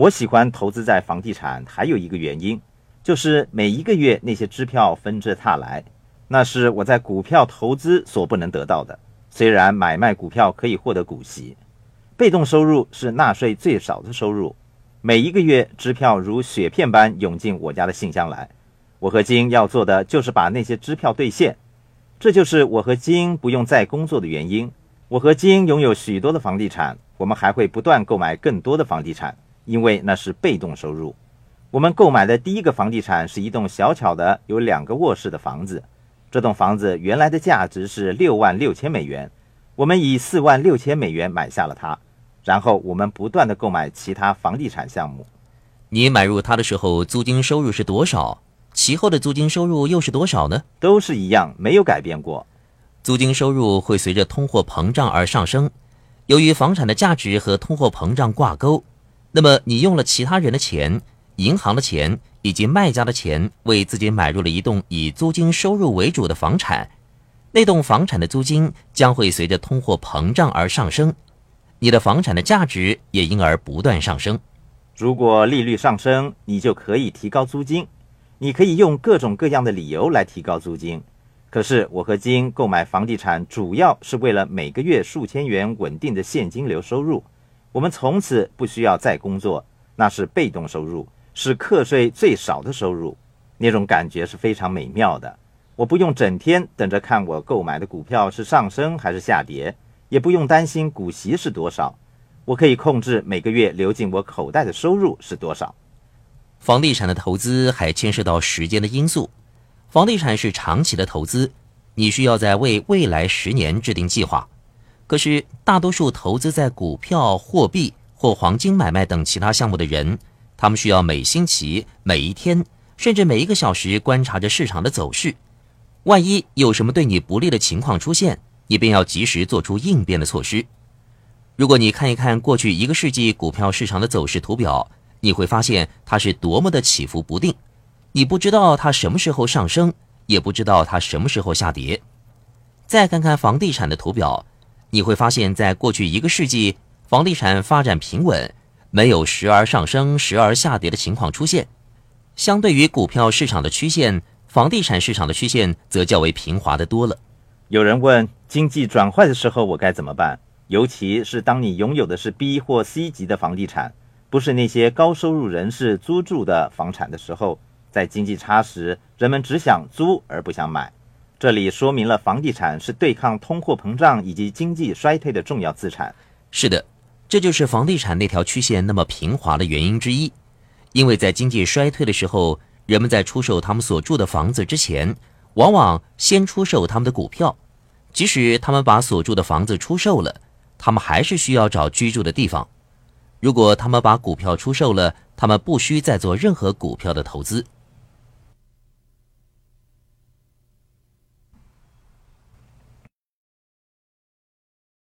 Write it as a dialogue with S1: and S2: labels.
S1: 我喜欢投资在房地产，还有一个原因，就是每一个月那些支票纷至沓来，那是我在股票投资所不能得到的。虽然买卖股票可以获得股息，被动收入是纳税最少的收入。每一个月支票如雪片般涌进我家的信箱来，我和金要做的就是把那些支票兑现。这就是我和金不用再工作的原因。我和金拥有许多的房地产，我们还会不断购买更多的房地产，因为那是被动收入。我们购买的第一个房地产是一栋小巧的有两个卧室的房子，这栋房子原来的价值是六万六千美元，我们以四万六千美元买下了它。然后我们不断的购买其他房地产项目。
S2: 你买入它的时候，租金收入是多少？其后的租金收入又是多少呢？
S1: 都是一样，没有改变过。
S2: 租金收入会随着通货膨胀而上升。由于房产的价值和通货膨胀挂钩，那么你用了其他人的钱、银行的钱以及卖家的钱，为自己买入了一栋以租金收入为主的房产，那栋房产的租金将会随着通货膨胀而上升。你的房产的价值也因而不断上升。
S1: 如果利率上升，你就可以提高租金。你可以用各种各样的理由来提高租金。可是我和金购买房地产主要是为了每个月数千元稳定的现金流收入。我们从此不需要再工作，那是被动收入，是课税最少的收入。那种感觉是非常美妙的。我不用整天等着看我购买的股票是上升还是下跌。也不用担心股息是多少，我可以控制每个月流进我口袋的收入是多少。
S2: 房地产的投资还牵涉到时间的因素，房地产是长期的投资，你需要在为未来十年制定计划。可是大多数投资在股票、货币或黄金买卖等其他项目的人，他们需要每星期、每一天，甚至每一个小时观察着市场的走势，万一有什么对你不利的情况出现。你便要及时做出应变的措施。如果你看一看过去一个世纪股票市场的走势图表，你会发现它是多么的起伏不定。你不知道它什么时候上升，也不知道它什么时候下跌。再看看房地产的图表，你会发现在过去一个世纪，房地产发展平稳，没有时而上升、时而下跌的情况出现。相对于股票市场的曲线，房地产市场的曲线则较为平滑的多了。
S1: 有人问。经济转坏的时候，我该怎么办？尤其是当你拥有的是 B 或 C 级的房地产，不是那些高收入人士租住的房产的时候，在经济差时，人们只想租而不想买。这里说明了房地产是对抗通货膨胀以及经济衰退的重要资产。
S2: 是的，这就是房地产那条曲线那么平滑的原因之一。因为在经济衰退的时候，人们在出售他们所住的房子之前，往往先出售他们的股票。即使他们把所住的房子出售了，他们还是需要找居住的地方。如果他们把股票出售了，他们不需再做任何股票的投资。